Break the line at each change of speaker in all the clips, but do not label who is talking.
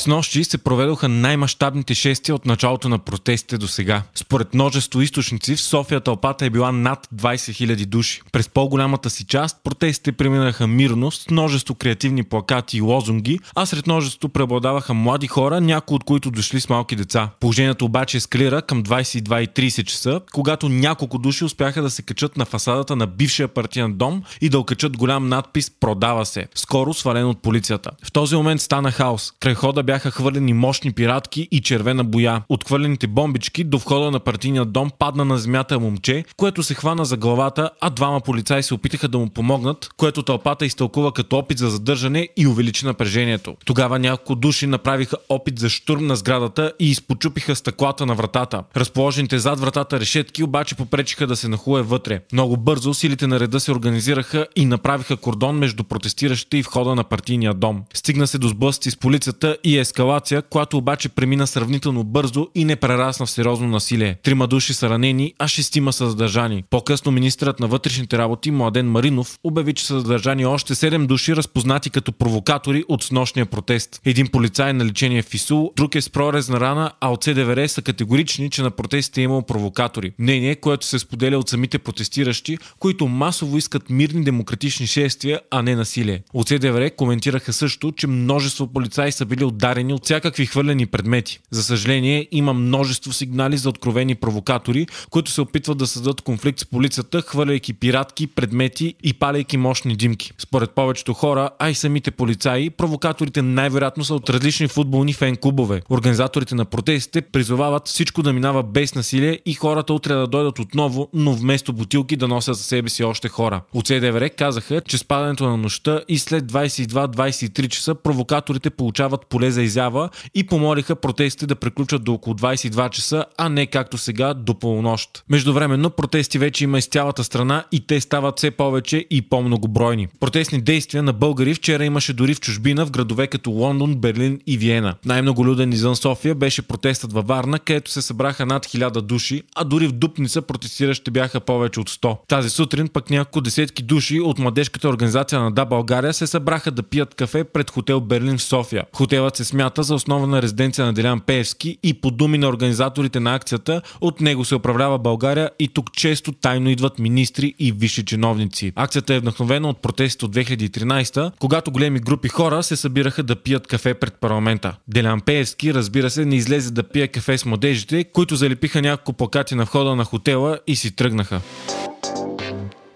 С нощи се проведоха най-мащабните шествия от началото на протестите до сега. Според множество източници в София тълпата е била над 20 000 души. През по-голямата си част протестите преминаха мирно с множество креативни плакати и лозунги, а сред множеството преобладаваха млади хора, някои от които дошли с малки деца. Положението обаче ескалира към 22.30 часа, когато няколко души успяха да се качат на фасадата на бившия партиен дом и да окачат голям надпис «Продава се», скоро свален от полицията. В този момент стана хаос. Край хода бяха хвърлени мощни пиратки и червена боя. От хвърлените бомбички до входа на партийния дом падна на земята момче, което се хвана за главата, а двама полицаи се опитаха да му помогнат, което тълпата изтълкува като опит за задържане и увеличи напрежението. Тогава няколко души направиха опит за штурм на сградата и изпочупиха стъклата на вратата. Разположените зад вратата решетки обаче попречиха да се нахуе вътре. Много бързо силите на реда се организираха и направиха кордон между протестиращите и входа на партийния дом. Стигна се до сблъсъци с полицията и ескалация, която обаче премина сравнително бързо и не прерасна в сериозно насилие. Трима души са ранени, а шестима са задържани. По-късно министрът на вътрешните работи Младен Маринов обяви, че са задържани още 7 души, разпознати като провокатори от снощния протест. Един полицай е на лечение в ИСУ, друг е с прорезна рана, а от СДВР са категорични, че на протестите е имало провокатори. Мнение, което се споделя от самите протестиращи, които масово искат мирни демократични шествия, а не насилие. От СДВР коментираха също, че множество полицаи са били ударени ударени от всякакви хвърлени предмети. За съжаление, има множество сигнали за откровени провокатори, които се опитват да създадат конфликт с полицията, хвърляйки пиратки, предмети и паляйки мощни димки. Според повечето хора, а и самите полицаи, провокаторите най-вероятно са от различни футболни фен-клубове. Организаторите на протестите призовават всичко да минава без насилие и хората утре да дойдат отново, но вместо бутилки да носят за себе си още хора. От СДВР казаха, че спадането на нощта и след 22-23 часа провокаторите получават поле за изява и помолиха протестите да приключат до около 22 часа, а не както сега до полунощ. Междувременно протести вече има из цялата страна и те стават все повече и по-многобройни. Протестни действия на българи вчера имаше дори в чужбина в градове като Лондон, Берлин и Виена. Най-много люден извън София беше протестът във Варна, където се събраха над 1000 души, а дори в Дупница протестиращи бяха повече от 100. Тази сутрин пък няколко десетки души от младежката организация на Да България се събраха да пият кафе пред хотел Берлин в София. Хотелът смята за основна резиденция на Делян Пеевски и по думи на организаторите на акцията, от него се управлява България и тук често тайно идват министри и висши чиновници. Акцията е вдъхновена от протестите от 2013, когато големи групи хора се събираха да пият кафе пред парламента. Делян Пеевски, разбира се, не излезе да пие кафе с младежите, които залепиха няколко плакати на входа на хотела и си тръгнаха.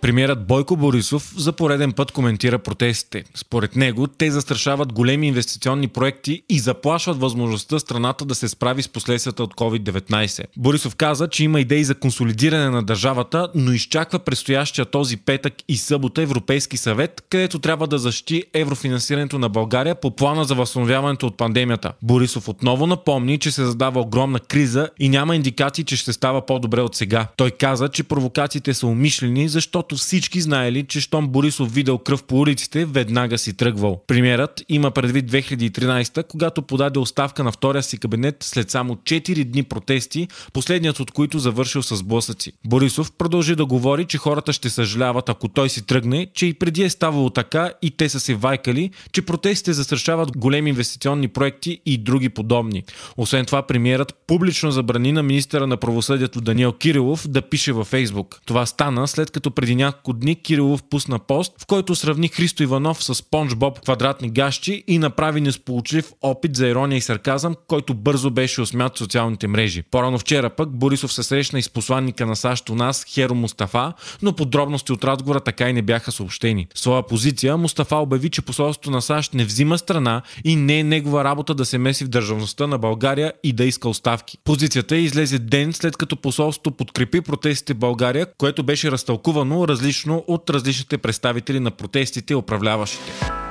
Премьерът Бойко Борисов за пореден път коментира протестите. Според него те застрашават големи инвестиционни проекти и заплашват възможността страната да се справи с последствията от COVID-19. Борисов каза, че има идеи за консолидиране на държавата, но изчаква предстоящия този петък и събота Европейски съвет, където трябва да защити еврофинансирането на България по плана за възстановяването от пандемията. Борисов отново напомни, че се задава огромна криза и няма индикации, че ще става по-добре от сега. Той каза, че провокациите са умишлени, защото защото всички знаели, че щом Борисов видел кръв по улиците, веднага си тръгвал. Примерът има предвид 2013, когато подаде оставка на втория си кабинет след само 4 дни протести, последният от които завършил с блъсъци. Борисов продължи да говори, че хората ще съжаляват, ако той си тръгне, че и преди е ставало така и те са се вайкали, че протестите застрашават големи инвестиционни проекти и други подобни. Освен това, премиерът публично забрани на министъра на правосъдието Даниел Кирилов да пише във Фейсбук. Това стана след като преди няколко дни Кирилов пусна пост, в който сравни Христо Иванов с Спонж Боб квадратни гащи и направи несполучлив опит за ирония и сарказъм, който бързо беше осмят в социалните мрежи. По-рано вчера пък Борисов се срещна и с посланника на САЩ у нас Херо Мустафа, но подробности от разговора така и не бяха съобщени. В своя позиция Мустафа обяви, че посолството на САЩ не взима страна и не е негова работа да се меси в държавността на България и да иска оставки. Позицията излезе ден след като посолството подкрепи протестите в България, което беше разтълкувано различно от различните представители на протестите и управляващите.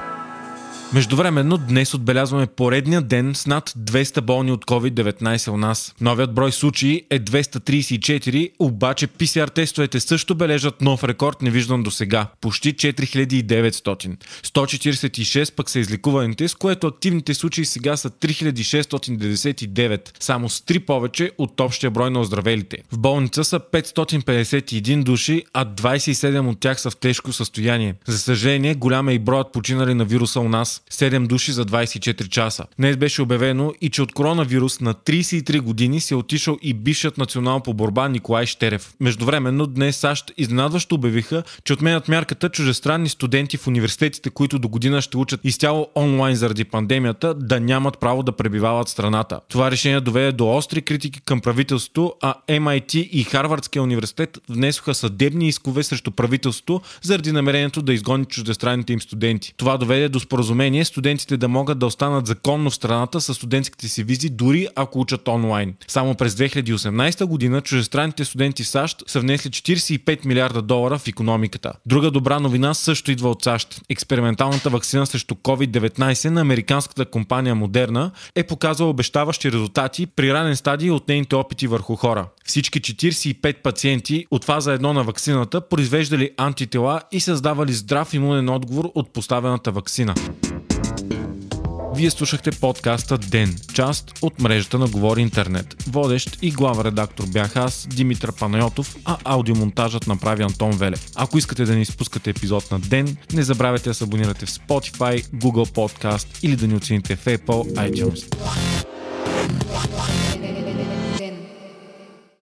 Междувременно днес отбелязваме поредния ден с над 200 болни от COVID-19 у нас. Новият брой случаи е 234, обаче PCR тестовете също бележат нов рекорд, невиждан до сега. Почти 4900. 146 пък са излекуваните, с което активните случаи сега са 3699, само с 3 повече от общия брой на оздравелите. В болница са 551 души, а 27 от тях са в тежко състояние. За съжаление, голям е и броят починали на вируса у нас. 7 души за 24 часа. Днес беше обявено и че от коронавирус на 33 години се е отишъл и бившият национал по борба Николай Штерев. Междувременно днес САЩ изненадващо обявиха, че отменят мярката чужестранни студенти в университетите, които до година ще учат изцяло онлайн заради пандемията, да нямат право да пребивават страната. Това решение доведе до остри критики към правителството, а MIT и Харвардския университет внесоха съдебни искове срещу правителството заради намерението да изгони чуждестранните им студенти. Това доведе до споразумение студентите да могат да останат законно в страната с студентските си визи, дори ако учат онлайн. Само през 2018 година чужестранните студенти в САЩ са внесли 45 милиарда долара в економиката. Друга добра новина също идва от САЩ. Експерименталната вакцина срещу COVID-19 на американската компания Модерна е показала обещаващи резултати при ранен стадий от нейните опити върху хора. Всички 45 пациенти от фаза 1 на вакцината произвеждали антитела и създавали здрав имунен отговор от поставената вакцина. Вие слушахте подкаста Ден, част от мрежата на Говори Интернет. Водещ и глава редактор бях аз, Димитър Панайотов, а аудиомонтажът направи Антон Веле. Ако искате да ни изпускате епизод на Ден, не забравяйте да се абонирате в Spotify, Google Podcast или да ни оцените в Apple iTunes.